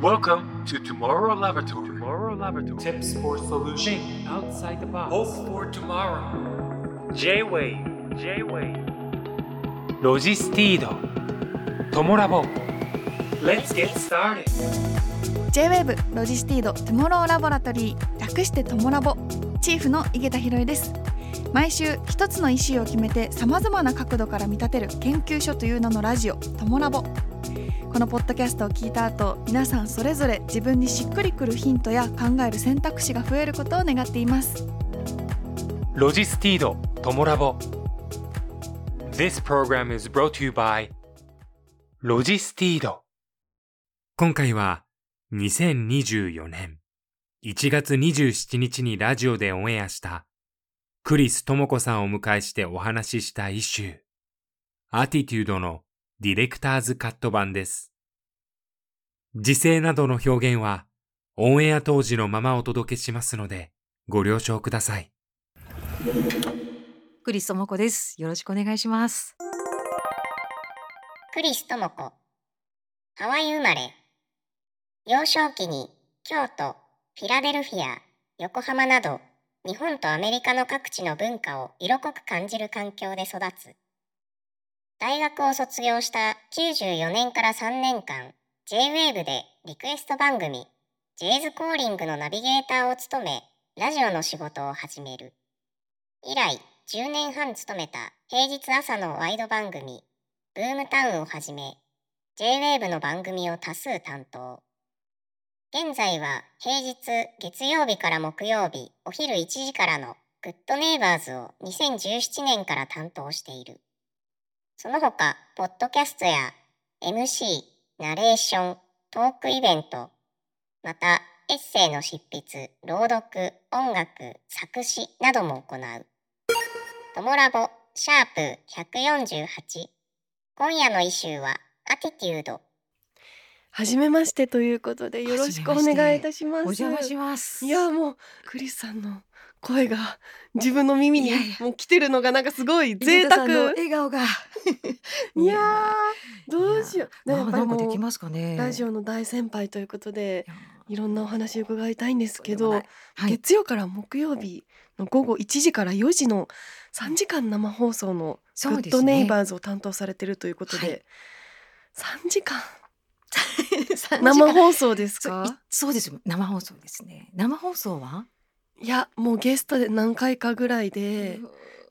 Welcome to Tomorrow Laboratory. Tomorrow Laboratory. Tips for solution outside the box. Hope for tomorrow. J-WAVE J-WAVE ロジスティードトモラボ Let's get started J-WAVE ロジスティード Tomorrow Laboratory 略してトモラボチーフの井桁弘恵です毎週一つのイシューを決めてさまざまな角度から見立てる研究所という名のラジオトモラボこのポッドキャストを聞いた後皆さんそれぞれ自分にしっくりくるヒントや考える選択肢が増えることを願っています。ロジスティードトモラボ。This program is brought to you by ロジスティード今回は2024年1月27日にラジオでオンエアしたクリス智子さんをお迎えしてお話ししたイシュー。アティテュードのディレクターズカット版です。時勢などの表現はオンエア当時のままお届けしますのでご了承ください。クリス智子です。よろしくお願いします。クリス智子ハワイ生まれ幼少期に京都フィラデルフィア横浜など日本とアメリカの各地の文化を色濃く感じる環境で育つ大学を卒業した94年から3年間 J-WAVE でリクエスト番組ジェイズコーリングのナビゲーターを務めラジオの仕事を始める。以来10年半務めた平日朝のワイド番組ブームタウンをはじめ J-WAVE の番組を多数担当。現在は平日月曜日から木曜日お昼1時からのグッドネイバーズを2017年から担当している。その他ポッドキャストや MC ナレーショントークイベントまたエッセイの執筆朗読音楽作詞なども行うトモラボシャープ148今夜のイシューはアティテュードはじめましてということでよろしくお願いいたします。お邪魔します。いやもうクリスさんの声が自分の耳にもう来てるのがなんかすごい贅沢。笑顔が。いやーどうしよう。いやねやっできますかね。ラジオの大先輩ということでいろんなお話伺いたいんですけど、はい。月曜から木曜日の午後1時から4時の3時間生放送のグッドネイバーズを担当されてるということで、はい3時間？生生放送ですか？そうですよ生放送ですね。生放送は？いやもうゲストで何回かぐらいで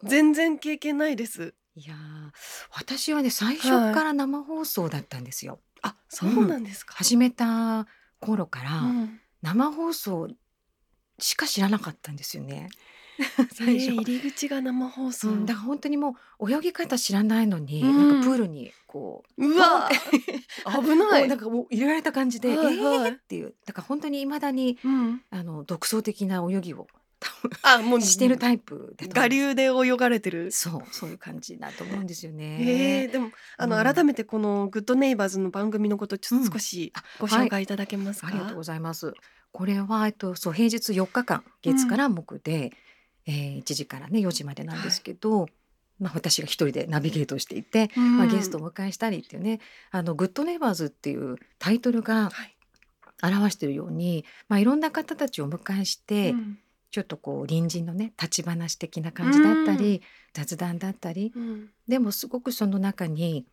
全然経験ないです。いやー私はね最初から生放送だったんですよ。あそうなんですか、始めた頃からうん。生放送しか知らなかったんですよね。最初。えー入り口が生放送、うん、だから本当にもう泳ぎ方知らないのに、うん。なんかプールにこううわ危ない。なんかもう入れられた感じで、はいはい。えーっていう。だから本当に未だにうん、あの独創的な泳ぎをあもう してるタイプです。流で泳がれてる。そうそういう感じだと思うんですよえね。ー、でもあの、うん。改めてこのグッドネイバーズの番組のことちょっと少しあご紹介いただけますか、ありがとうございます。これはえっとそう平日4日間月から木で、えー1時からね4時までなんですけど、まあ私が一人でナビゲートをしていて、うん。まあゲストをお迎えしたりっていうね、あのグッドネイバーズっていうタイトルがはい。表しているように、まあいろんな方たちをお迎えして、うん。ちょっとこう隣人のね立ち話的な感じだったり、雑談だったり、うん。でもすごくその中に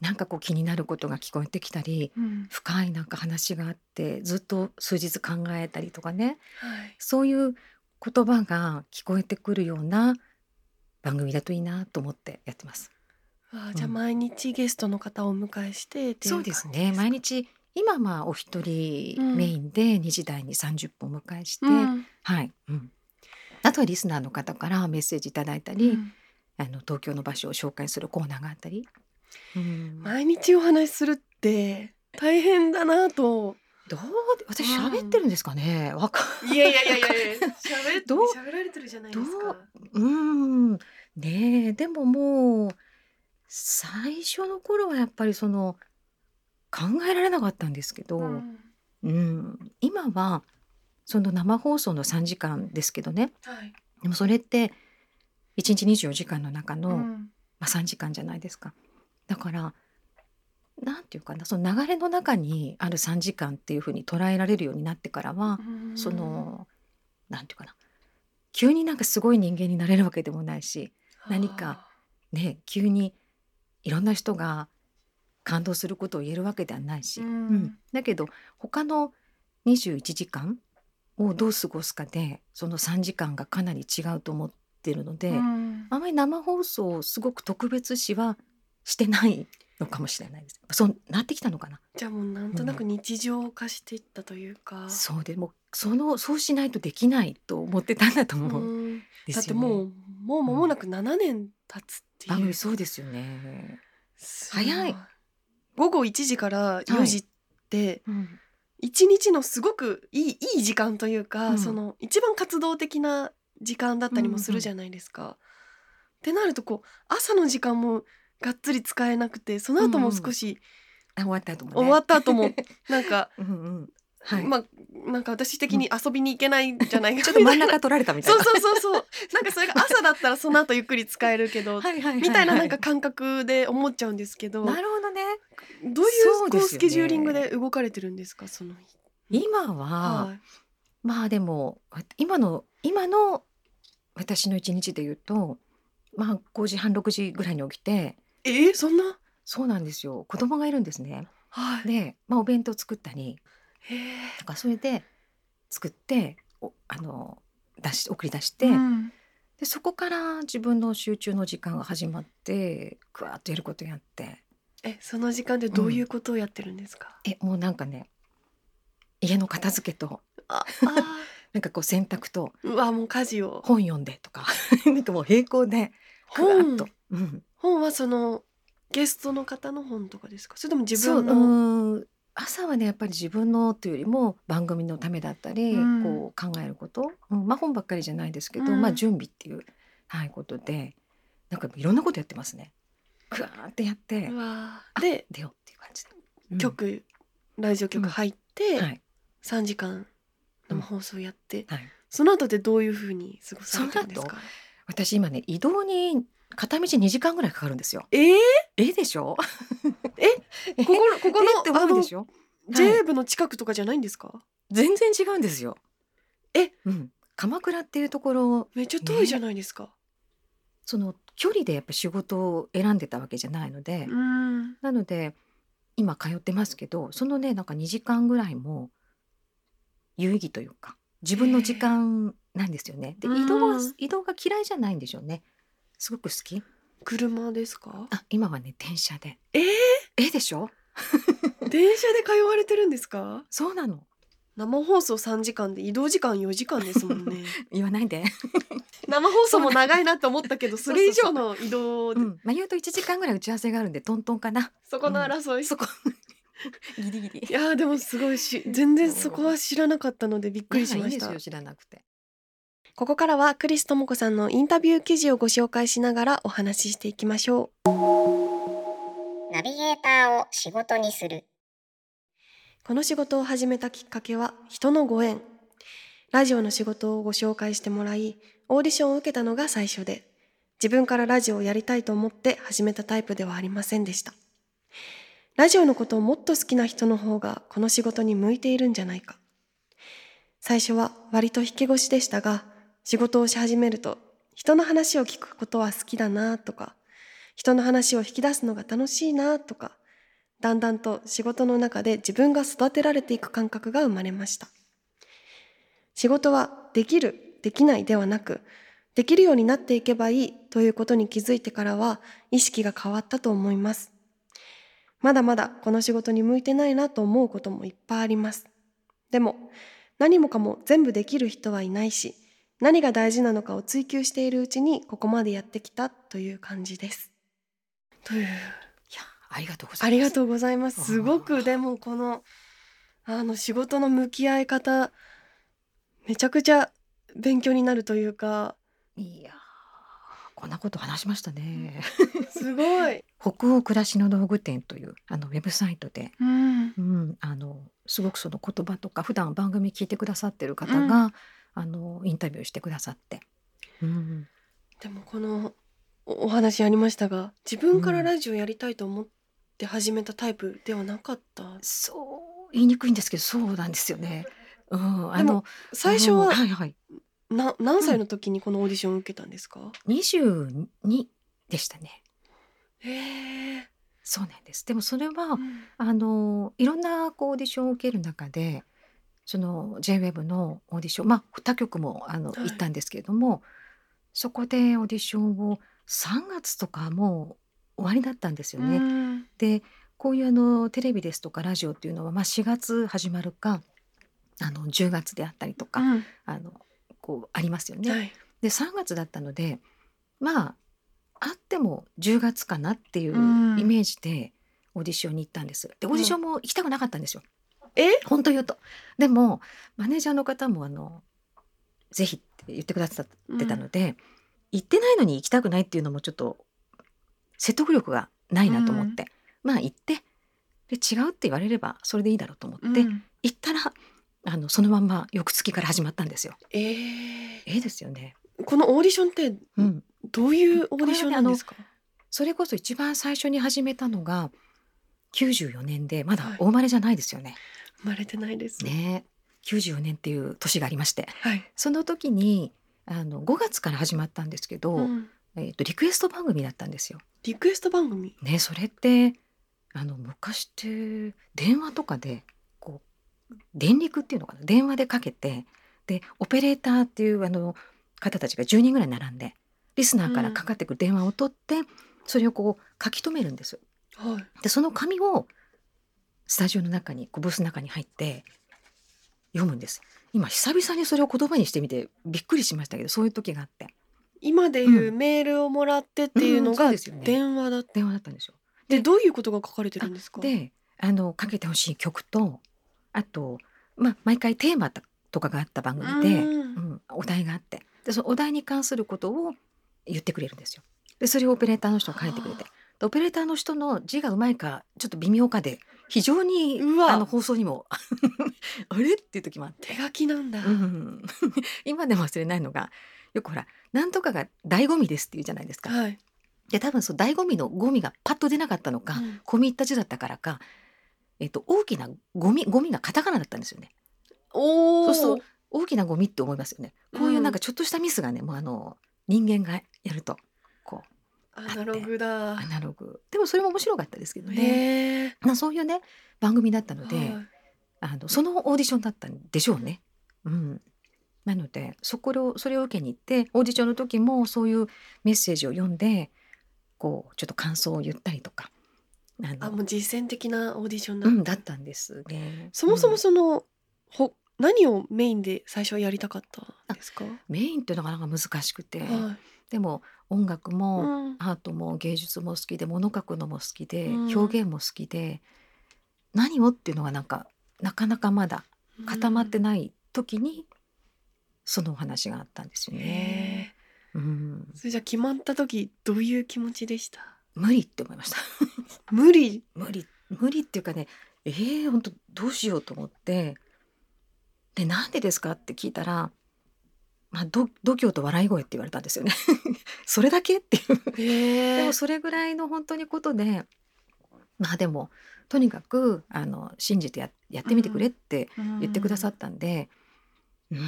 なんかこう気になることが聞こえてきたり。うん。深いなんか話があってずっと数日考えたりとかねはい。そういう言葉が聞こえてくるような番組だといいなと思ってやってます。あーじゃあうん毎日ゲストの方をお迎えしてっていそうですね毎日今まあお一人うんメインで2時台に30分お迎えして、うん。はい、うん、あとはリスナーの方からメッセージいただいたり、うん。あの東京の場所を紹介するコーナーがあったり、うん。毎日お話しするって大変だなとどうで私喋ってるんですかね、わかい。やいやいやいや喋っどう？喋られてるじゃないですか。う？ーん。ねえでももう最初の頃はやっぱりその考えられなかったんですけど、ううん。ん今はその生放送の3時間ですけどね。はい。でもそれって1日24時間の中の、うん。まあ、3時間じゃないですか。だからなんていうかなその流れの中にある3時間っていうふうに捉えられるようになってからは、うん。そのなんていうかな急になんかすごい人間になれるわけでもないし何かね急にいろんな人が感動することを言えるわけではないし、うん。だけど他の21時間をどう過ごすかでその3時間がかなり違うと思ってるので、うん。あまり生放送をすごく特別視はしてないのかもしれないです。そうなってきたのかな。じゃあもうなんとなく日常化していったというか、そうでもうそのそうしないとできないと思ってたんだと思う。うん。ね。だってもうもう間もなく7年経つっていう、番組そうですよね。早い。午後1時から4時ってうん。一日のすごくいいいい時間というか、うん。その一番活動的な時間だったりもするじゃないですか。ってなるとこう朝の時間もがっつり使えなくてその後も少しあ終わった後もね。終わった後も なんか、うんうん。はい。まあなんか私的に遊びに行けないんじゃないか ちょっと真ん中取られたみたいな。そうそうそうそう なんかそれが朝だったらその後ゆっくり使えるけど、はいみたいななんか感覚で思っちゃうんですけどなるほどね。どういそうこうスケジューリングで動かれてるんですかその日？今は、はいまあでもわ今の今の私の一日で言うとまあ5時半6時ぐらいに起きてえー、そんな？そうなんですよ。子供がいるんですね。はい。で、まあ、お弁当作ったり。へーなんかそれで作っておあの出し送り出して、うん。でそこから自分の集中の時間が始まってぐわーっとやることやって。えその時間でどういうことをやってるんですか？えもうなんかね家の片付けと。ああ なんかこう洗濯と。ーうわもう家事を。本読んでとか。なんかもう並行でぐわっ本？と、うん、本はそのゲストの方の本とかですか？それとも自分の。朝はねやっぱり自分のというよりも番組のためだったり、うん。こう考えること、うん、まあ本ばっかりじゃないですけど、うん。まあ準備っていう、はい、ことでなんかいろんなことやってますね。ぐわーってやってで出ようっていう感じで。うん。曲ラジオ局入ってはい。三時間生放送やって、はい、その後でどういうふうに過ごされてるんですそか。私今ね移動に片道2時間ぐらいかかるんですよ。えー、ええでしょ？ここここえってのあの思うでしょ J 部の近くとかじゃないんですか？全然違うんですよ。え、うん、鎌倉っていうところめっちゃ遠いじゃないですか。その距離でやっぱ仕事を選んでたわけじゃないので、うん。なので今通ってますけどそのねなんか2時間ぐらいも有意義というか自分の時間なんですよね。でうん移動は移動が嫌いじゃないんでしょうね。すごく好き？車ですか？あ今はね電車で。えー、えでしょ？電車で通われてるんですか？そうなの。生放送3時間で移動時間4時間ですもんね 言わないで。生放送も長いなって思ったけど それ以上の移動でうん、まあ言うと1時間ぐらい打ち合わせがあるんでトントンかな。そこの争い、そこギリギリ。いやーでもすごいし全然そこは知らなかったのでびっくりしましたよ知らなくて。ここからはクリス智子さんのインタビュー記事をご紹介しながらお話ししていきましょう。ナビゲーターを仕事にする。この仕事を始めたきっかけは人のご縁。ラジオの仕事をご紹介してもらいオーディションを受けたのが最初で自分からラジオをやりたいと思って始めたタイプではありませんでした。ラジオのことをもっと好きな人の方がこの仕事に向いているんじゃないか。最初は割と引き腰でしたが仕事をし始めると人の話を聞くことは好きだなとか人の話を引き出すのが楽しいなとかだんだんと仕事の中で自分が育てられていく感覚が生まれました。仕事はできるできないではなくできるようになっていけばいいということに気づいてからは意識が変わったと思います。まだまだこの仕事に向いてないなと思うこともいっぱいあります。でも何もかも全部できる人はいないし何が大事なのかを追求しているうちにここまでやってきたという感じですといういやありがとうございます。ありがとうございます。すごくでもこのあの仕事の向き合い方めちゃくちゃ勉強になるというかいやーこんなこと話しましたね。すごい。北欧暮らしの道具店というあのウェブサイトで、うん、うん、あのすごくその言葉とか普段番組聞いてくださってる方が、あのインタビューしてくださって、うん、でもこのおお話ありましたが自分からラジオやりたいと思って始めたタイプではなかった？そう言いにくいんですけどそうなんですよね。うん、あの最初はうんはいはい。な何歳の時にこのオーディションを受けたんですか、22でしたね。へえ、そうなんです。でもそれはうん。あのいろんなこうオーディションを受ける中でその J-WEB のオーディションまあ2曲もあのはい行ったんですけれども、そこでオーディションを3月とかもう終わりだったんですよね。うんでこういうあのテレビですとかラジオっていうのは、まあ、4月始まるかあの10月であったりとか、うんあのこうありますよね。はいで3月だったのでまああっても10月かなっていううんイメージでオーディションに行ったんです。でオーディションも行きたくなかったんですよ。え？本当言うと。でもマネージャーの方もあのぜひって言ってくださってたので、行ってないのに行きたくないっていうのもちょっと説得力がないなと思って、まあ行ってで違うって言われればそれでいいだろうと思って、うん行ったらあのそのまんま翌月から始まったんですよ。えーええですよね。このオーディションってうん。どういうオーディションなんですか、それこそ一番最初に始めたのが94年でまだはいお生まれじゃないですよね。生まれてないです。ね。94年っていう年がありまして。はい、その時にあの5月から始まったんですけど、うん。えー、とリクエスト番組だったんですよ。リクエスト番組？ねそれってあの昔って電話とかでこう電力っていうのかな？電話でかけてでオペレーターっていうあの方たちが10人ぐらい並んでリスナーからかかってくる電話を取って、それをこう書き留めるんです。はい。でその紙をスタジオの中にこうブースの中に入って読むんです。今久々にそれを言葉にしてみてびっくりしましたけどそういう時があって。今でいううん。メールをもらってっていうのが電話だって、電話だったんですよ。でどういうことが書かれてるんですか？であのかけてほしい曲とあと、まあ、毎回テーマとかがあった番組で、うん。うんお題があって。でそのお題に関することを言ってくれるんですよ。でそれをオペレーターの人が書いてくれて。オペレーターの人の字がうまいかちょっと微妙かで非常にうわ。あの放送にも。あれ？っていう時もあって。手書きなんだ、うん、今でも忘れないのがよくほら「なんとかが醍醐味です」って言うじゃないですか。はい、で多分そう醍醐味のゴミがパッと出なかったのか、うん。込み入った字だったからか、えっと、大きなゴミゴミがカタカナだったんですよね。おおそうする大きなゴミって思いますよね。こういうなんかちょっとしたミスがね、もうあの人間がやるとこアナログだ。うアナログ。でもそれも面白かったですけどね。まあそういうね番組だったので、はい。あのそのオーディションだったんでしょうね。うん、なのでそこをそれを受けに行ってオーディションの時もそういうメッセージを読んでこうちょっと感想を言ったりとかあもう実践的なオーディションだ、うんだったんですね。そもそもうん。その、ほ何をメインで最初やりたかったんですか、メインっていうのがなんか難しくて、はでも音楽いも、うん。アートも芸術も好きで物書くのも好きで、うん。表現も好きで何をっていうのがなんかなかなかまだ固まってない時に、そのお話があったんですよへね。え。うん、それじゃあ決まった時どういう気持ちでした？無理って思いました。無理。無理。無理っていうかねえー、本当どうしようと思って。でなんでですかって聞いたら、まあ、ど度胸と笑い声って言われたんですよね。それだけっていう。でもそれぐらいの本当にことでまあでもとにかくあの信じてややってみてくれって言ってくださったんで、うん、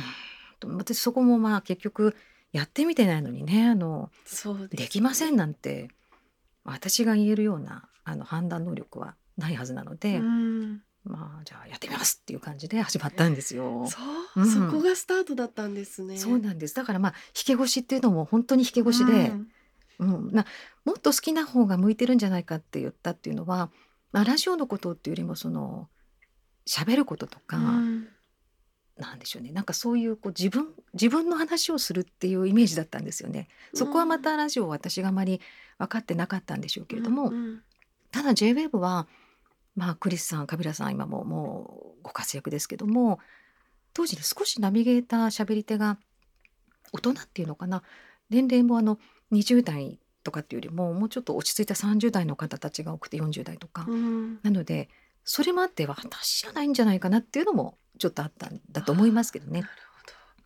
と私そこもまあ結局やってみてないのにねあのですできませんなんて私が言えるようなあの判断能力はないはずなので、うんまあじゃあやってみますっていう感じで始まったんですよ。そう、うん。そこがスタートだったんですね。そうなんです。だからまあ引け腰っていうのも本当に引け腰で、うん。うん、なもっと好きな方が向いてるんじゃないかって言ったっていうのは、まあ、ラジオのことっていうよりもその喋ることとか、うん。なんでしょうね。なんかそういうこう自分自分の話をするっていうイメージだったんですよね。そこはまたラジオ私があまり分かってなかったんでしょうけれども、うん。ただ JWAVE はまあクリスさんカビラさん今ももうご活躍ですけども当時ね少しナビゲーター喋り手が大人っていうのかな年齢もあの20代とかっていうよりももうちょっと落ち着いた30代の方たちが多くて40代とか、うん。なのでそれもあって私じゃないんじゃないかなっていうのもちょっとあったんだと思いますけどね。な。る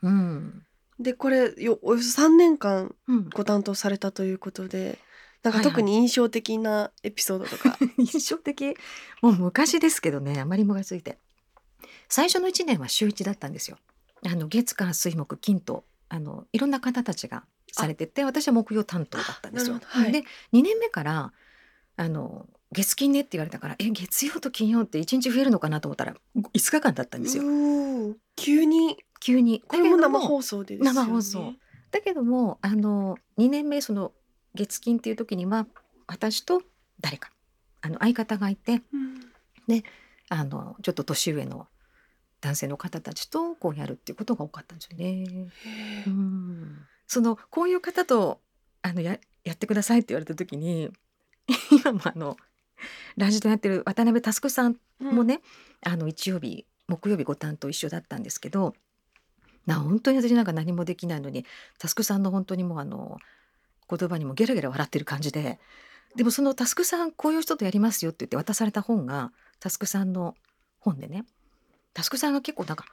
うん。ほどでこれよおよそ3年間うん。ご担当されたということでなんか特に印象的なエピソードとか。印象的？もう昔ですけどねあまりムカついて。最初の1年は週1だったんですよ。あの月火水木金とあのいろんな方たちがされてて私は木曜担当だったんですよ、はい。で2年目からあの月金ねって言われたからえ月曜と金曜って1日増えるのかなと思ったら5日間だったんですよ。急に。急に。これも生放送でですよね。生放送。だけどもあの2年目その月金っていう時には私と誰かあの相方がいてうん。あのちょっと年上の男性の方たちとこうやるっていうことが多かったんですよね。うん。そのこういう方とあのややってくださいって言われた時に 今もあのラジオやってる渡辺佑さんもね、あの日曜日木曜日ご担当一緒だったんですけどな本当に私なんか何もできないのに佑さんの本当にもうあの言葉にもゲラゲラ笑ってる感じででもその佑さんこういう人とやりますよって言って渡された本が佑さんの本でね佑さんが結構なんか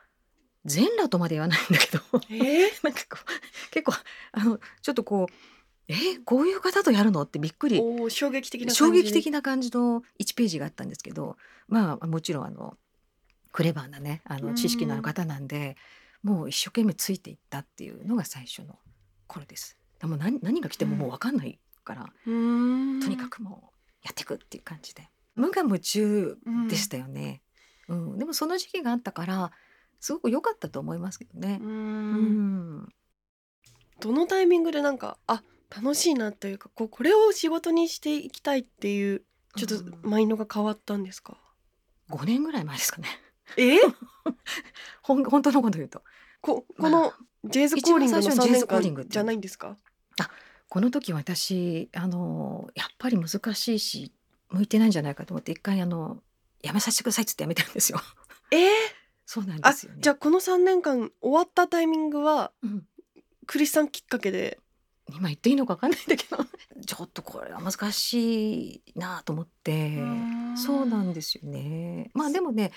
全裸とまで言わないんだけどえ なんかこう結構あのちょっとこうえーこういう方とやるの？ってびっくり。衝撃的な感じ。衝撃的な感じの1ページがあったんですけどまあもちろんあのクレバーなねあうん。の知識のある方なんでもう一生懸命ついていったっていうのが最初の頃です。でも何何が来てももう分かんないから、うーん。とにかくもうやっていくっていう感じで。無我夢中でしたよね、うん。でもその時期があったからすごく良かったと思いますけどね。う。ん。ん。どのタイミングでなんかあ楽しいなというかこうこれを仕事にしていきたいっていうちょっとうん。マインドが変わったんですか、5年ぐらい前ですかね。え？ほん本当のこと言うと。ここのジェイズコーリングの。3一番最初にジェイ年間じゃないんですか？この時私あのやっぱり難しいし向いてないんじゃないかと思って一回あのやめさせてくださいっつってやめたんですよ。えー、そうなんであすよね。じゃあこの3年間終わったタイミングはうんクリスさんきっかけで？今言っていいのかわかんないんだけど ちょっとこれは難しいなと思ってそうなんですよね。まあでもね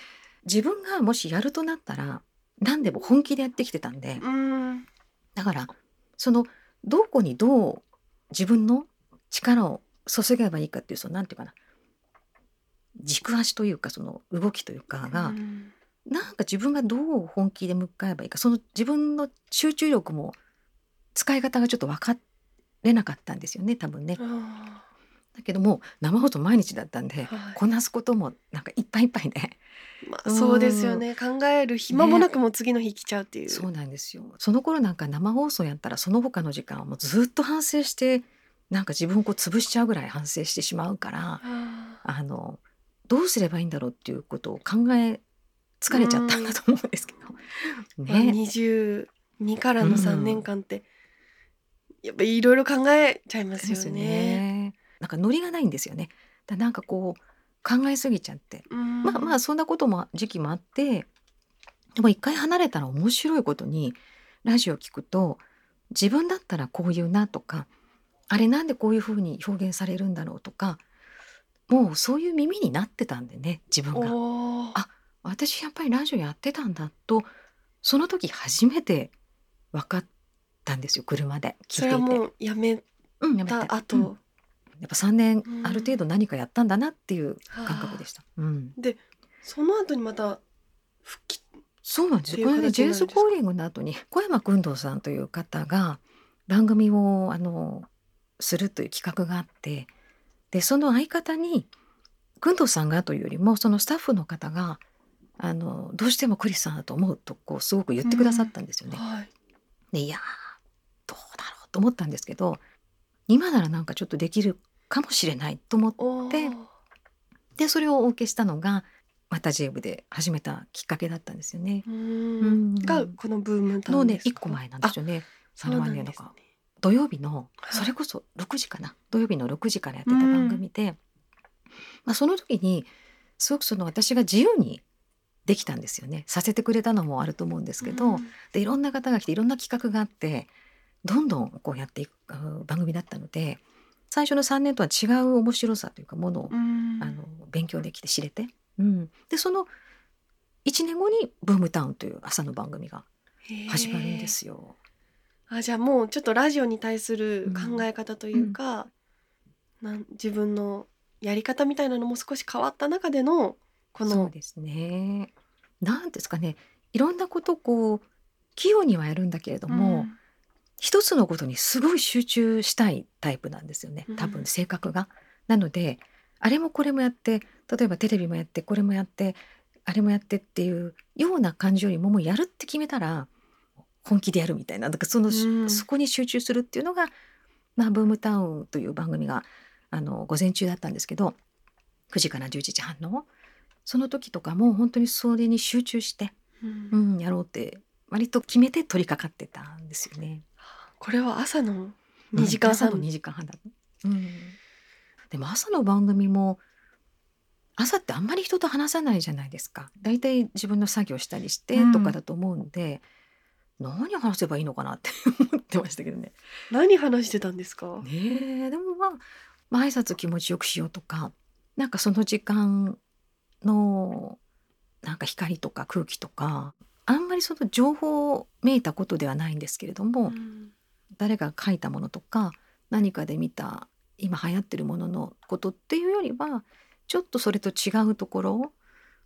自分がもしやるとなったら何でも本気でやってきてたんでだからそのどこにどう自分の力を注げばいいかっていうそのなんていうかな。軸足というかその動きというかが、うん。なんか自分がどう本気で向かえばいいかその自分の集中力も使い方がちょっと分かれなかったんですよね多分ね。あだけどもう生放送毎日だったんで、ーはい。こなすこともなんかいっぱいいっぱいで、まあ、そうですよね。考える暇もなくもう次の日来ちゃうっていう、そうなんですよ。その頃なんか生放送やったらその他の時間はもうずっと反省してなんか自分をこう潰しちゃうぐらい反省してしまうからああのどうすればいいんだろうっていうことを考え疲れちゃったんだと思うんですけど、ね、22からの3年間って、やっぱいろいろ考えちゃいますよね。なんかノリがないんですよね。だなんかこう考えすぎちゃって、まあまあそんなことも時期もあって、でも一回離れたら面白いことにラジオ聞くと自分だったらこういうなとか、あれなんでこういうふうに表現されるんだろうとか、もうそういう耳になってたんでね自分が。あ私やっぱりラジオやってたんだとその時初めて分かったんですよ車で聞いていて。それはもうやめうん、やめてた後、うんやっぱ3年うん。ある程度何かやったんだなっていう感覚でした。うん、その後にまた復帰そうなんですこれねジェイズ・形になるんですか？コーリングの後に小山君堂さんという方が番組をあのするという企画があってでその相方に君堂さんがというよりもそのスタッフの方があのどうしてもクリスさんだと思うとこうすごく言ってくださったんですよね。はい。でいやーどうだろうと思ったんですけど今ならなんかちょっとできるかもしれないと思ってでそれをお受けしたのがまた J 部で始めたきっかけだったんですよね。がこのブームのね一個前なんですよね。そう3なんですね。土曜日のはい。それこそ6時かな。土曜日の6時からやってた番組で、まあ、その時にすごくその私が自由にできたんですよね。させてくれたのもあると思うんですけど、うん。でいろんな方が来ていろんな企画があってどんどんこうやっていく番組だったので最初の3年とは違う面白さというかものを、うん。あの勉強できて知れて、うん、でその1年後に「ブームタウン」という朝の番組が始まるんですよ。あじゃあもうちょっとラジオに対する考え方というか、なん自分のやり方みたいなのも少し変わった中でのこのそうですね。なんですかね。いろんなことをこう器用にはやるんだけれども、一つのことにすごい集中したいタイプなんですよね。多分うん性格が。なのであれもこれもやって例えばテレビもやってこれもやってあれもやってっていうような感じよりももうやるって決めたら本気でやるみたいな。だからその、うん。そこに集中するっていうのが「まあ、ブームタウン」という番組があの午前中だったんですけど9時から11時半の。その時とかも本当にそれに集中して、うん。うん、やろうって割と決めて取り掛かってたんですよね。これは朝の2時間半、朝の2時間半だ、うん、でも朝の番組も朝ってあんまり人と話さないじゃないですか。大体自分の作業したりしてうん。とかだと思うんで、何を話せばいいのかなって 思ってましたけどね。何話してたんですか、ねえ。でもまあ、まあ、挨拶気持ちよくしようとかなんかその時間のなんか光とか空気とかあんまりその情報をめいたことではないんですけれども、うん誰が書いたものとか何かで見た今流行ってるもののことっていうよりはちょっとそれと違うところ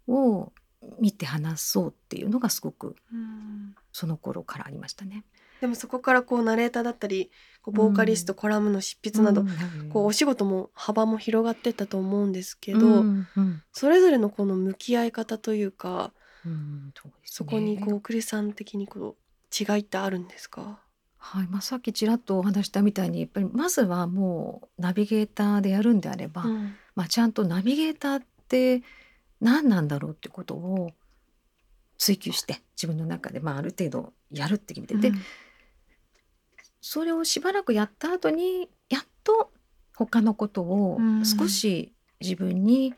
を見て話そうっていうのがすごくうん。その頃からありましたね。でもそこからこうナレーターだったりボーカリスト、うん。コラムの執筆など、うん。こうお仕事も幅も広がってったと思うんですけど、うん。うん。それぞれのこの向き合い方というかうん。そうね。そこにこうクリスさん的にこう違いってあるんですか、はいまあ、さっきちらっとお話したみたいにやっぱりまずはもうナビゲーターでやるんであれば、うん。まあ、ちゃんとナビゲーターって何なんだろうってことを追求して自分の中で、まあ、ある程度やるって決めて、でそれをしばらくやった後にやっと他のことをうん。少し自分に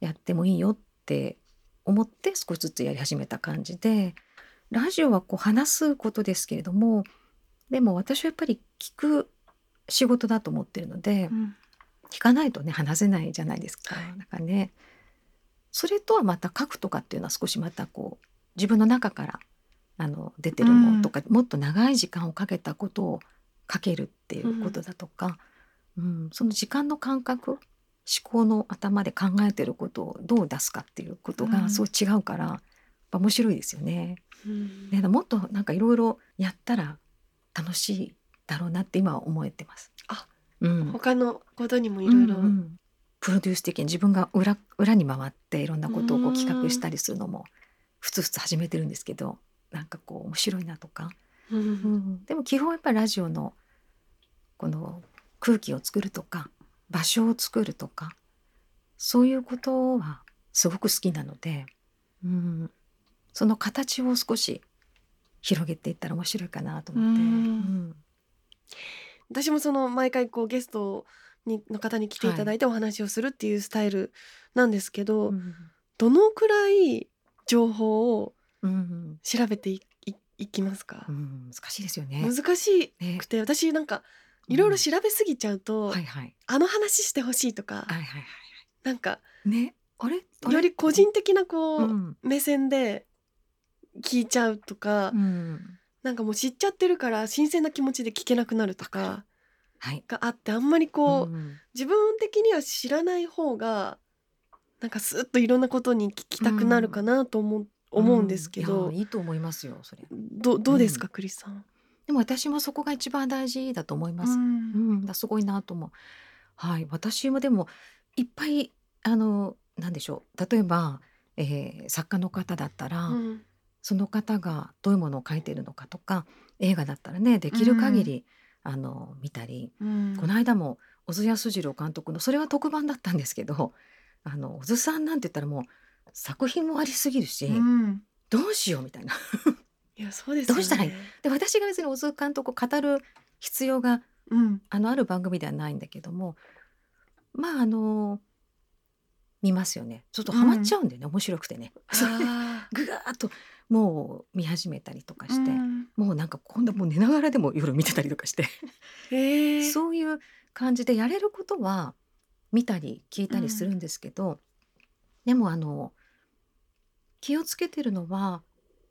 やってもいいよって思って少しずつやり始めた感じでラジオはこう話すことですけれどもでも私はやっぱり聞く仕事だと思ってるので、うん。聞かないとね話せないじゃないですか。はい。なんかねそれとはまた書くとかっていうのは少しまたこう自分の中からあの出てるものとか、もっと長い時間をかけたことを書けるっていうことだとか、うんその時間の感覚思考の頭で考えてることをどう出すかっていうことうん。がそう違うから、面白いですよね。うん。ねもっとなんかいろいろやったら楽しいだろうなって今は思えてます。あうん、他のことにもいろいろ。プロデュース的に自分が裏裏に回っていろんなことをこう企画したりするのもふつふつ始めてるんですけどなんかこう面白いなとか、うん。うん。でも基本やっぱりラジオのこの空気を作るとか場所を作るとかそういうことはすごく好きなので、うん、その形を少し広げていったら面白いかなと思って。うん。うん。私もその毎回こうゲストにの方に来ていただいてお話をするっていうスタイルなんですけど、うんどのくらい情報をうん調べていいいきますか？う、ん。難しいですよね。難しねくて私なんかいろいろ調べすぎちゃうと、はいはい。あの話してほしいとか、はいはいはい。なんかね。あれあれ？より個人的なこう、うん。目線で聞いちゃうとか、うん。なんかもう知っちゃってるから新鮮な気持ちで聞けなくなるとかはい。があってあんまりこう、うん。自分的には知らない方がなんかスッといろんなことに聞きたくなるかなと思う,、思うんですけいどやいいと思いますよそれ。どどうですか、うん。クリスさん？でも私もそこが一番大事だと思います、うん。だすごいなと思う。はい。私もでもいっぱいあのなんでしょう。例えば、えー作家の方だったら、うんその方がどういうものを書いているのかとか映画だったらねできる限り、あの見たりうん。この間も小津安二郎監督のそれは特番だったんですけどあの小津さんなんて言ったらもう作品もありすぎるし、うん。どうしようみたいな。いやそうですよね。どうしたらいい？で私が別に小津監督を語る必要がうん。あのある番組ではないんだけどもまああの見ますよね。ちょっとハマっちゃうんでね、面白くてね。あ ぐわーっともう見始めたりとかーして、うん。もうなんか今度もう寝ながらでも夜見てたりとかして。そういう感じでやれることは見たり聞いたりするんですけど、でもあの気をつけてるのは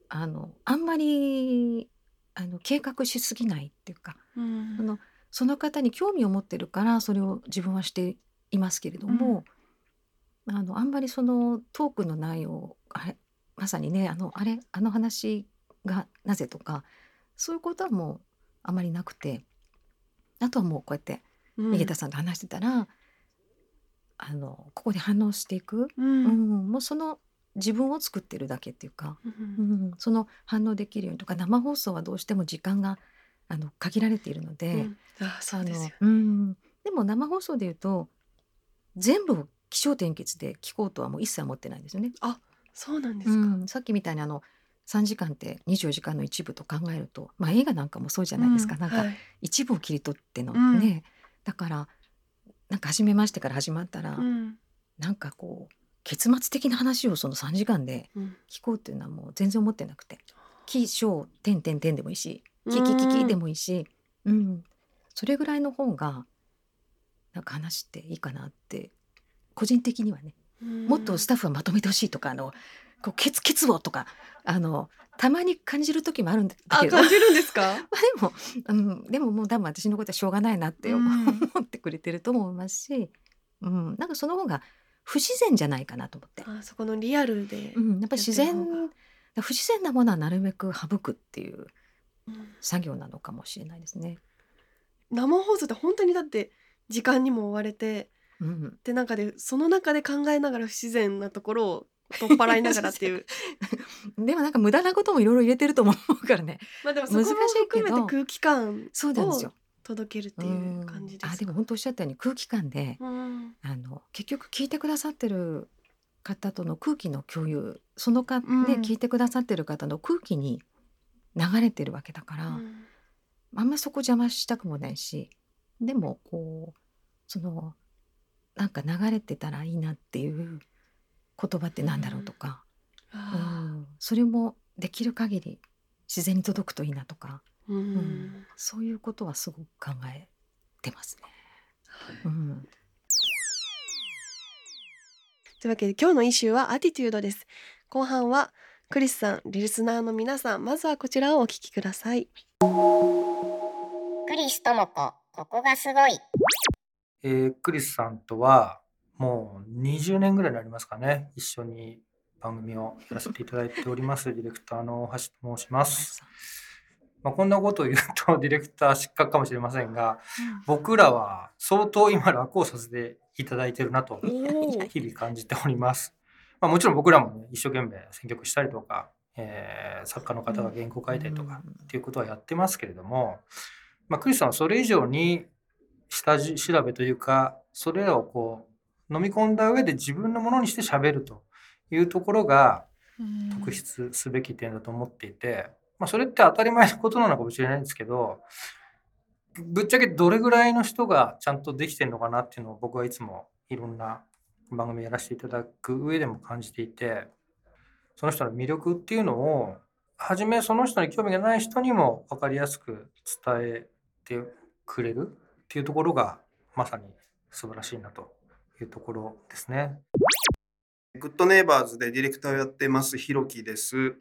あのあんまりあの計画しすぎないっていうかうん。あのその方に興味を持ってるからそれを自分はしていますけれども、あのあんまりそのトークの内容あれまさにねあのあれあの話がなぜとかそういうことはもうあまりなくてあとはもうこうやってうん。井桁さんと話してたら、あのここで反応していく、ううん。んもうその自分を作ってるだけっていうか、ううん。ん、その反応できるようにとか生放送はどうしても時間があの限られているので、うん。あそうですよね。うん、でも生放送で言うと全部を起承転結で聞こうとはもう一切思ってないんですよね。そうなんですか、うん、さっきみたいにあの3時間って24時間の一部と考えると、まあ、映画なんかもそうじゃないですか、なんかはい。一部を切り取っての。うん。ね、だからなんか初めましてから始まったら、うん。なんかこう結末的な話をその3時間でうん。聞こうっていうのはもう全然思ってなくて「起承点点点」でもいいし「キキキキ」でもいいし、うん、それぐらいの方がなんか話していいかなって個人的にはね。うんもっとスタッフはまとめてほしいとかあのこうケツケツをとかあのたまに感じる時もあるんだあけど。感じるんですか？まあでも、うん、でももう多分私のことはしょうがないなって思ってくれてると思いますし、うん、なんかその方が不自然じゃないかなと思って。あそこのリアルで、うん、やっぱり自然不自然なものはなるべく省くっていううん。作業なのかもしれないですね。生放送って本当にだって時間にも追われてうん、でなんかでその中で考えながら不自然なところを取っ払いながらっていう。でもなんか無駄なこともいろいろ入れてると思うからね。まあでもそこも含めて空気感を。届けるっていう感じですあでも本当おっしゃったように空気感で、うん。あの結局聞いてくださってる方との空気の共有そのか、うん。ね聞いてくださってる方の空気に流れてるわけだから、うん。あんまそこ邪魔したくもないしでもこうそのなんか流れてたらいいなっていう言葉ってなんだろうとか、うあんそれもできる限り自然に届くといいなとか、ーううん。んそういうことはすごく考えてますね。うん。というわけで今日のイシューはアティテュードです。後半はクリスさんリスナーの皆さんまずはこちらをお聞きください。クリスともこ、ここがすごい。えークリスさんとはもう20年ぐらいになりますかね。一緒に番組をやらせていただいております。ディレクターの大橋と申します、まあ、こんなことを言うと ディレクター失格かもしれませんが僕らは相当今楽をさせていただいてるなと日々感じております、まあ、もちろん僕らもね一生懸命選曲したりとか、えー作家の方が原稿書いたりとかっていうことはやってますけれども、まあ、クリスさんはそれ以上に下地調べというかそれらをこう飲み込んだ上で自分のものにして喋るというところが特筆すべき点だと思っていて、まあ、それって当たり前のことなのかもしれないんですけどぶっちゃけどれぐらいの人がちゃんとできてるのかなっていうのを僕はいつもいろんな番組やらせていただく上でも感じていてその人の魅力っていうのを初めその人に興味がない人にも分かりやすく伝えてくれるっていうところがまさに素晴らしいなというところですね。グッドネイバーズでディレクターをやってますひろきです。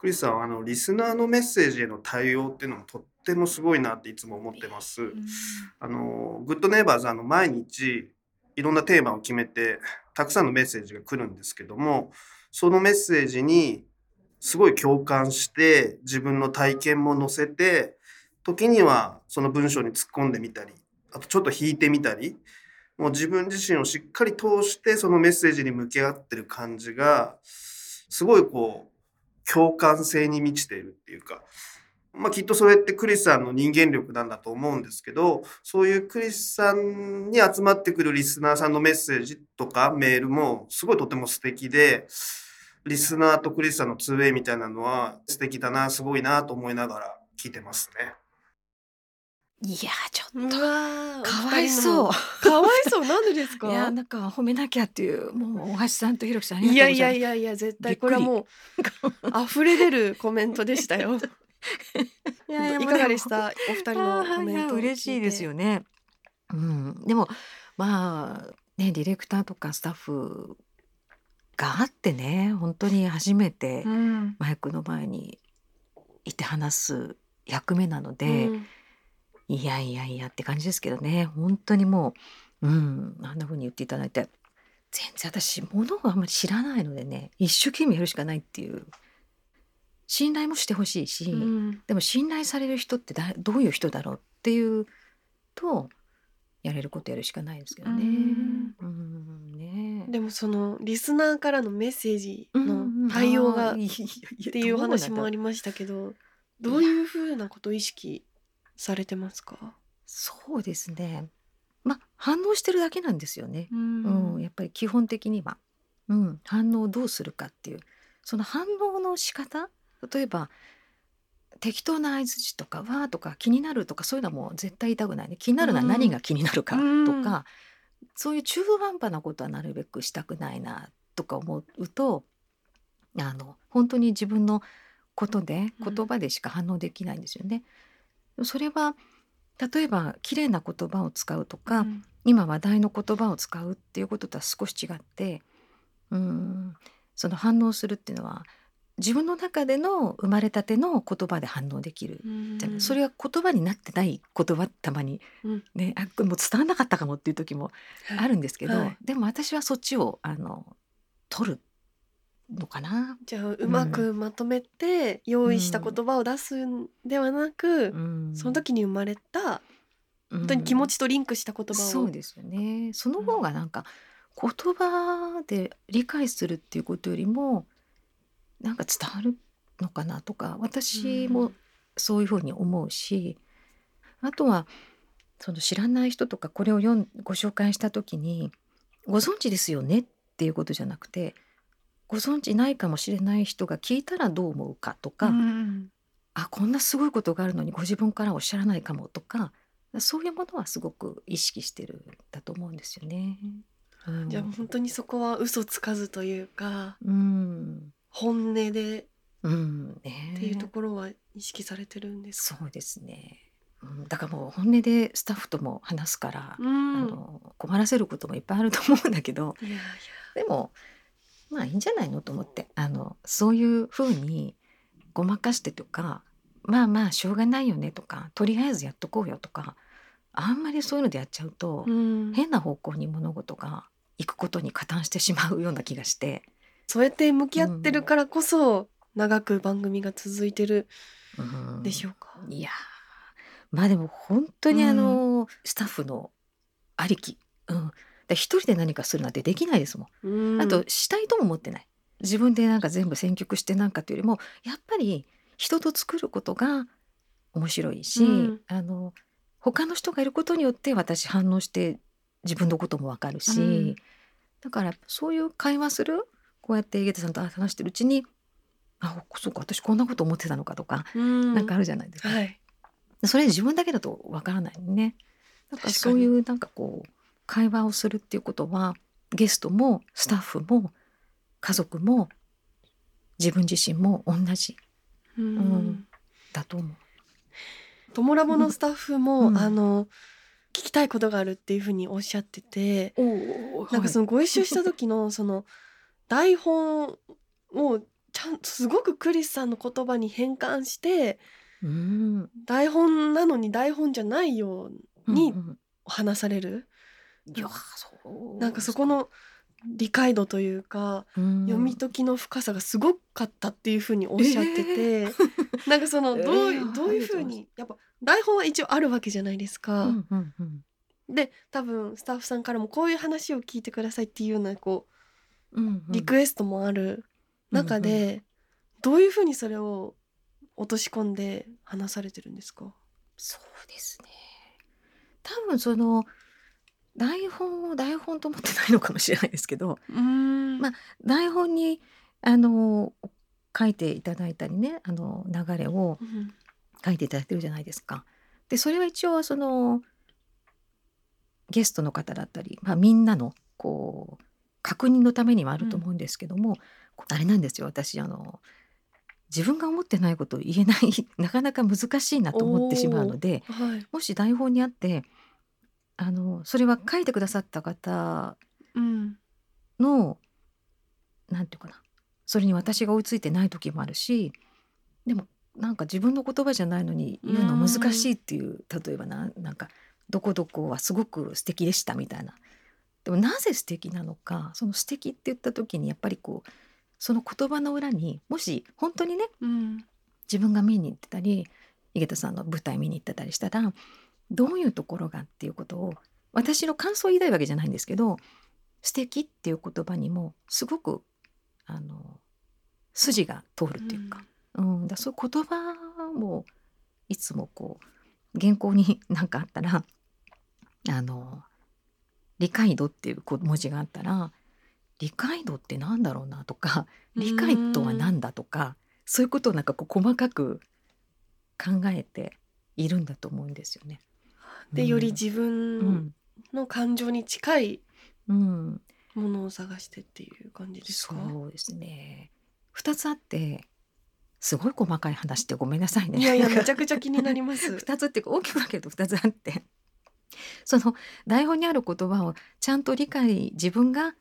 クリスさんはあのリスナーのメッセージへの対応っていうのもとってもすごいなっていつも思ってます。あのグッドネイバーズあの毎日いろんなテーマを決めてたくさんのメッセージが来るんですけどもそのメッセージにすごい共感して自分の体験も載せて時にはその文章に突っ込んでみたりあとちょっと引いてみたりもう自分自身をしっかり通してそのメッセージに向き合ってる感じがすごいこう共感性に満ちているっていうか、まあ、きっとそれってクリスさんの人間力なんだと思うんですけどそういうクリスさんに集まってくるリスナーさんのメッセージとかメールもすごいとても素敵でリスナーとクリスさんの 2way みたいなのは素敵だなすごいなと思いながら聞いてますね。いやちょうっとかわいそう。かわいそう。なんでですか？いやなんか褒めなきゃっていうもう大橋さんとひろきさんい。やいやいやいや絶対これはもう溢れ出るコメントでしたよ。いやいかがでした？お二人のコメント嬉しいですよね。うん、でもまあねディレクターとかスタッフがあってね本当に初めてうん。マイクの前にいて話す役目なので、うんいやいやいやって感じですけどね。本当にもううんあんな風に言っていただいて。全然私物をあんまり知らないのでね一生懸命やるしかないっていう。信頼もしてほしいし、うん。でも信頼される人ってだどういう人だろうっていうとやれることやるしかないですけどね。うん。ね。でもそのリスナーからのメッセージうんのうん。対応がっあーいやていうお話もありりましたけどどういう。ふうなことを意識されてますか？そうですね。まあ反応してるだけなんですよね。ううん、やっぱり基本的には、うん、反応をどうするかっていう。その反応の仕方？例えば適当な相づちとか「わー」とか気になるとかそういうのはもう絶対言いたくないね。気になるのは何が気になるかとか、そういう中途半端なことはなるべくしたくないなとか思うとあの本当に自分のことでうん。言葉でしか反応できないんですよね。それは例えば綺麗な言葉を使うとか、うん。今話題の言葉を使うっていうこととは少し違ってうんその反応するっていうのは自分の中での生まれたての言葉で反応できる。うん。じゃない。それは言葉になってない言葉たまに、うん。ねあもう伝わんなかったかもっていう時もあるんですけど、はい。でも私はそっちをあの取るのかな？じゃあうまくまとめて用意した言葉を出すんではなく、うん。その時に生まれた本本当に気持ちとリンクした言葉を、そうですよね。その方がなんか言葉で理解するっていうことよりもなんか伝わるのかなとか私もそういうふうに思うし、あとはその知らない人とかこれを読んご紹介した時に「ご存知ですよね」っていうことじゃなくてご存知ないかもしれない人が聞いたらどう思うかとか、うん。あこんなすごいことがあるのにご自分からおっしゃらないかもとかそういうものはすごく意識してるんだと思うんですよね。うん。じゃあ本当にそこは嘘つかずというかうん、本音でうん。ね。っていうところは意識されてるんですか、そうですね、うん、だからもう本音でスタッフとも話すから、うん。あの困らせることもいっぱいあると思うんだけどでもまあいいんじゃないのと思って。あのそういうふうにごまかしてとかまあまあしょうがないよねとかとりあえずやっとこうよとかあんまりそういうのでやっちゃうと、うん。変な方向に物事が行くことに加担してしまうような気がして、そうやって向き合ってるからこそ長く番組が続いてるうん。でしょうか、いやー。まあでも本当にあの、スタッフのありき、うん、で一人で何かするなんてできないですもん。うん。あとしたいとも思ってない。自分でなんか全部選曲してなんかというよりもやっぱり人と作ることが面白いし、うん。あの他の人がいることによって私反応して自分のこともわかるし、うん。だからそういう会話するこうやって井桁さんと話してるうちにあそうか私こんなこと思ってたのかとか、うん。なんかあるじゃないですか。はい。それ自分だけだとわからないね。なんかそういうなんかこう会話をするっていうことはゲストもスタッフも家族も自分自身も同じうん。うんだと思う。トモラボのスタッフも、うん。あの聞きたいことがあるっていうふうにおっしゃってて、おなんかそのご一緒した時の その台本をちゃんとすごくクリスさんの言葉に変換してうん。台本なのに台本じゃないように話される、いやそうなんかそこの理解度というか、うん。読み解きの深さがすごかったっていうふうにおっしゃってて、なんかそのどう,、えーどういうふうにやっぱ台本は一応あるわけじゃないですか。うんうんうん。で多分スタッフさんからもこういう話を聞いてくださいっていうようなこうんうん。うリクエストもある中で、どういうふうにそれを落とし込んで話されてるんですか？そうですね。多分その台本を台本と思ってないのかもしれないですけどうん。まあ台本にあの書いていただいたりねあの流れをうん。書いていただいてるじゃないですか。でそれは一応そのゲストの方だったり、まあ、みんなのこう確認のためにはあると思うんですけども、あれなんですよ私あの自分が思ってないことを言えない なかなか難しいなと思ってしまうのではい。もし台本にあってあのそれは書いてくださった方うんのなんていうかな。それに私が追いついてない時もあるしでもなんか自分の言葉じゃないのに言うの難しいっていう例えばななんかどこどこはすごく素敵でしたみたいな。でもなぜ素敵なのかその素敵って言った時にやっぱりこうその言葉の裏にもし本当にねうん。自分が見に行ってたり井桁さんの舞台見に行ってたりしたらどういうところがっていうことを私の感想を言いたいわけじゃないんですけど素敵っていう言葉にもすごくあの筋が通るっていうか、うん。だそういう言葉もいつもこう原稿に 何かあったらあの理解度っていう文字があったら理解度ってなんだろうなとか理解とは何だとかそういうことをなんかこう細かく考えているんだと思うんですよね。でより自う分ん、の感情に近いうん、ものを探してっていう感じですか？そうですね。二つあってすごい細かい話ってごめんなさいね。いやいやめちゃくちゃ気になります。二つって大きく分けると二つあってその台本にある言葉をちゃんと理解自分が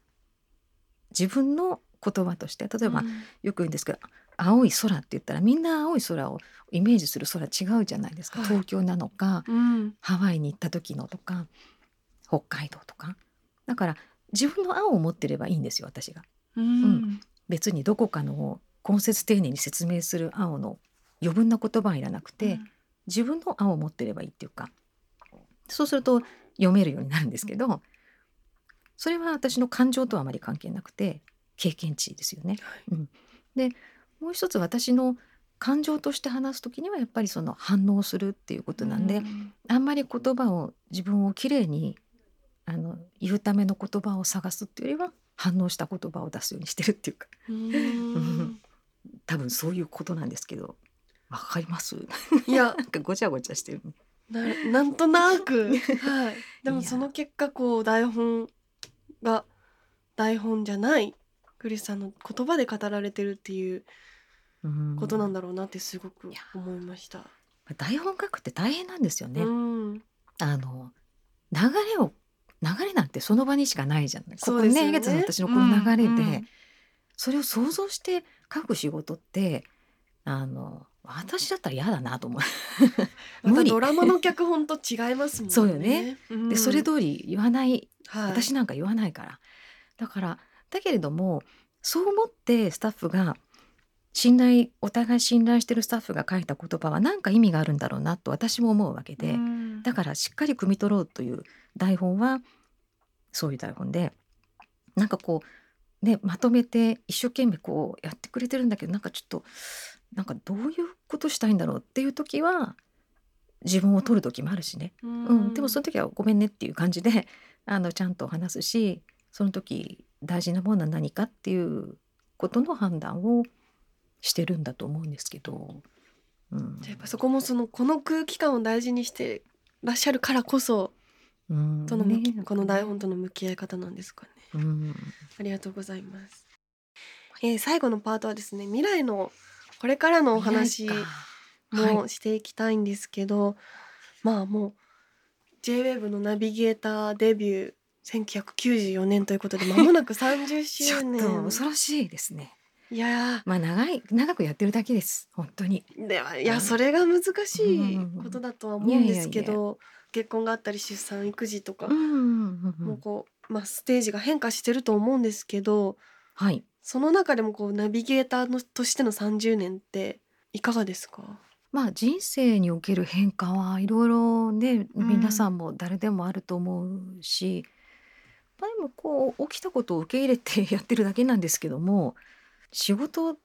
自分の言葉として例えば、よく言うんですけど青い空って言ったらみんな青い空をイメージする空違うじゃないですか、はい。東京なのかうん、ハワイに行った時のとか北海道とか。だから自分の青を持ってればいいんですよ私が。うん、別にどこかのを根節丁寧に説明する青の余分な言葉はいらなくて、自分の青を持ってればいいっていうか。そうすると読めるようになるんですけどそれは私の感情とはあまり関係なくて経験値ですよね。うん、でもう一つ私の感情として話す時にはやっぱりその反応するっていうことなんで、うん。あんまり言葉を自分をきれいにあの言うための言葉を探すっていうよりは反応した言葉を出すようにしてるっていうか。うん。多分そういうことなんですけどわかります？いや。なんかごちゃごちゃしてる。ななんとなく、はい、でもその結果こう台本が台本じゃないクリスさんの言葉で語られてるっていうことなんだ、だろうなってすごく思いました。台本書くって大変なんですよね、うん、あの流れを流れなんてその場にしかないじゃない。ここね。ね井桁さん私のこの流れで、うん。うんそれを想像して書く仕事ってあの私だったら嫌だなと思う。ま無理。たドラマの脚本と違いますもんね。そうよね。うん。でそれ通り言わない。はい、私なんか言わないから。だからだけれどもそう思ってスタッフが信頼お互い信頼してるスタッフが書いた言葉は何か意味があるんだろうなと私も思うわけで、うん。だからしっかり汲み取ろうという台本はそういう台本でなんかこうねまとめて一生懸命こうやってくれてるんだけどなんかちょっとなんかどういうことしたいんだろうっていう時は自分を取る時もあるしね。うん、でもその時はごめんねっていう感じで あのちゃんと話すしその時大事なものは何かっていうことの判断をしてるんだと思うんですけど、うん。じゃあやっぱそこもそのこの空気感を大事にしてらっしゃるからこそうん。とのね。この台本との向き合い方なんですかね。うん。ありがとうございます。えー最後のパートはですね未来のこれからのお話もしていきたいんですけど、まあもう JWEB のナビゲーターデビュー1994年ということで間もなく30 ちょっ周年と恐ろしいですね。いやまあ長い長くやってるだけです。本当に。ーではいうん。やそれが難しいうんことだとは思うんですけど結婚があったり出産育児とか、うんうんうんもうこう、まあ、ステージが変化してると思うんですけどはい。その中でもこうナビゲーターのとしての30年っていかがですか？まあ人生における変化はいろいろねうん。皆さんも誰でもあると思うし、まあでもこう起きたことを受け入れてやってるだけなんですけども仕事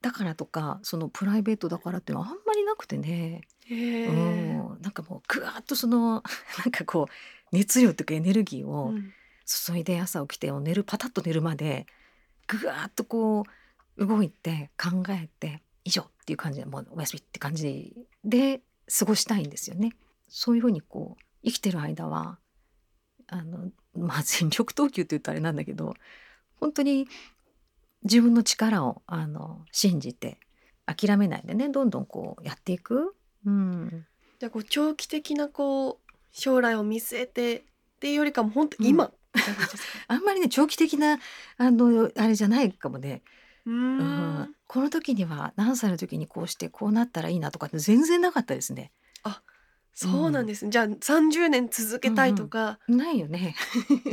だからとかそのプライベートだからっていうのはあんまりなくてね、へうえ、ん、なんかもうぐわっとその なんかこう熱量というかエネルギーをうん。注いで朝起きて寝るパタッと寝るまでぐわっとこう動いて考えて以上っていう感じでもうおやすみって感じで過ごしたいんですよね。そういうふうにこう生きてる間はあのまあ全力投球って言うとあれなんだけど本当に自分の力をあの信じて諦めないでねどんどんこうやっていく。うん、じゃあこう長期的なこう将来を見据えてっていうよりかも本当今、って感じですか？あんまりね長期的なあのあれじゃないかもねううんん。この時には何歳の時にこうしてこうなったらいいなとかって全然なかったですね。そうなんですね。じゃあ30年続けたいとか、ないよね。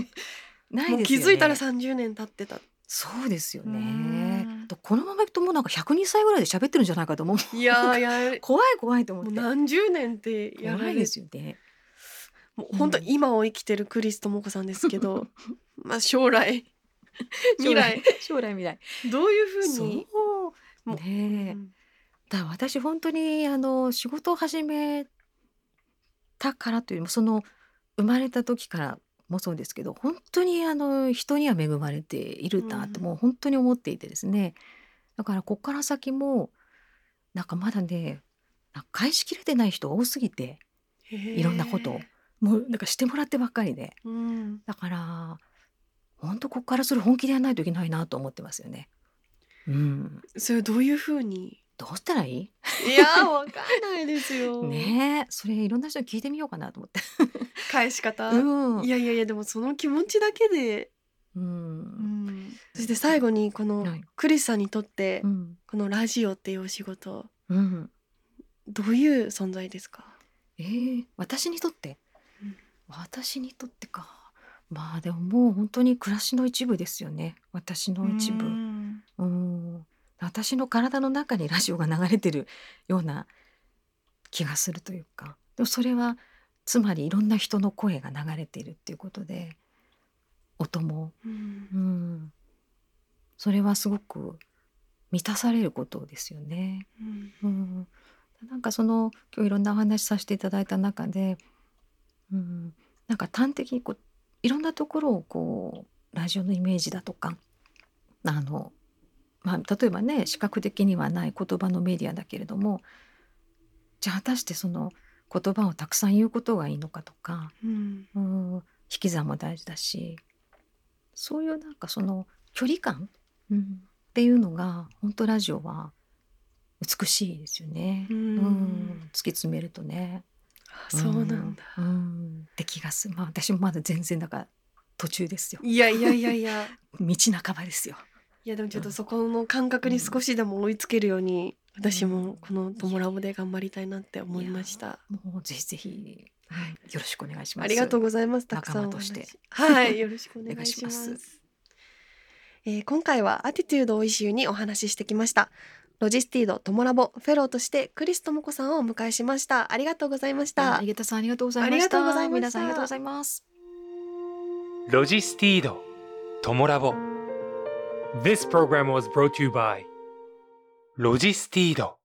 ないですよね。気づいたら30年経ってた。そうですようねこのままいくともうなんか102歳ぐらいで喋ってるんじゃないかと思う。いやーやれ怖い怖いと思もうって。何十年ってやられ怖いですよね。もう本当今を生きてるクリス智子さんですけど、まあ将来未来将来未来。どういうふうそうに。もうねえ。うんだ私本当にあの仕事を始めたからというもその生まれた時からもそうですけど本当にあの人には恵まれているなってうん。もう本当に思っていてですね。だからここから先もなんかまだね返しきれてない人が多すぎていろんなことをもうなんかしてもらってばっかりで。うん。だから本当ここからそれ本気でやらないといけないなと思ってますよね。うん、それどういうふうにどうしたらいい？いやーわかんないですよ。ねえそれいろんな人に聞いてみようかなと思って。返し方、うん。いやいやいやでもその気持ちだけで、うん。そして最後にこのはい。クリスさんにとってうん。このラジオっていうお仕事うん。どういう存在ですか、えー私にとって、うん。私にとってか。まあでももう本当に暮らしの一部ですよね。私の一部。うん。うん私の体の中にラジオが流れてるような気がするというか。でもそれはつまりいろんな人の声が流れているっていうことで音も。うん。うん。それはすごく満たされることですよね。うん。うん、なんかその今日いろんなお話しさせていただいた中で、うん、なんか端的にこういろんなところをこうラジオのイメージだとかあの、まあ、例えばね視覚的にはない言葉のメディアだけれどもじゃあ果たしてその言葉をたくさん言うことがいいのかとか、うんうん、引き算も大事だしそういうなんかその距離感、うん、っていうのが本当ラジオは美しいですよね。うんうん突き詰めるとね。あそうなんだ、うん。うんって気がする。まあ私もまだ全然だから途中ですよ。いやいやいやいや 道半ばですよ。いやでもちょっとそこの感覚に少しでも追いつけるように、私もこの「トモラボ」で頑張りたいなって思いました。もうぜひぜひ、はい、よろしくお願いします。ありがとうございます。たくさんとしてはい、よろしくお願いしま。お願いしますえー今回はアティテュードをイシューにお話ししてきました。ロジスティードトモラボフェローとしてクリス智子さんをお迎えしました。ありがとうございました。井桁さんありがとうございました。ありがとうございました皆さんありがとうございます。ロジスティード、トモラボ。This program was brought to you by ロジスティード。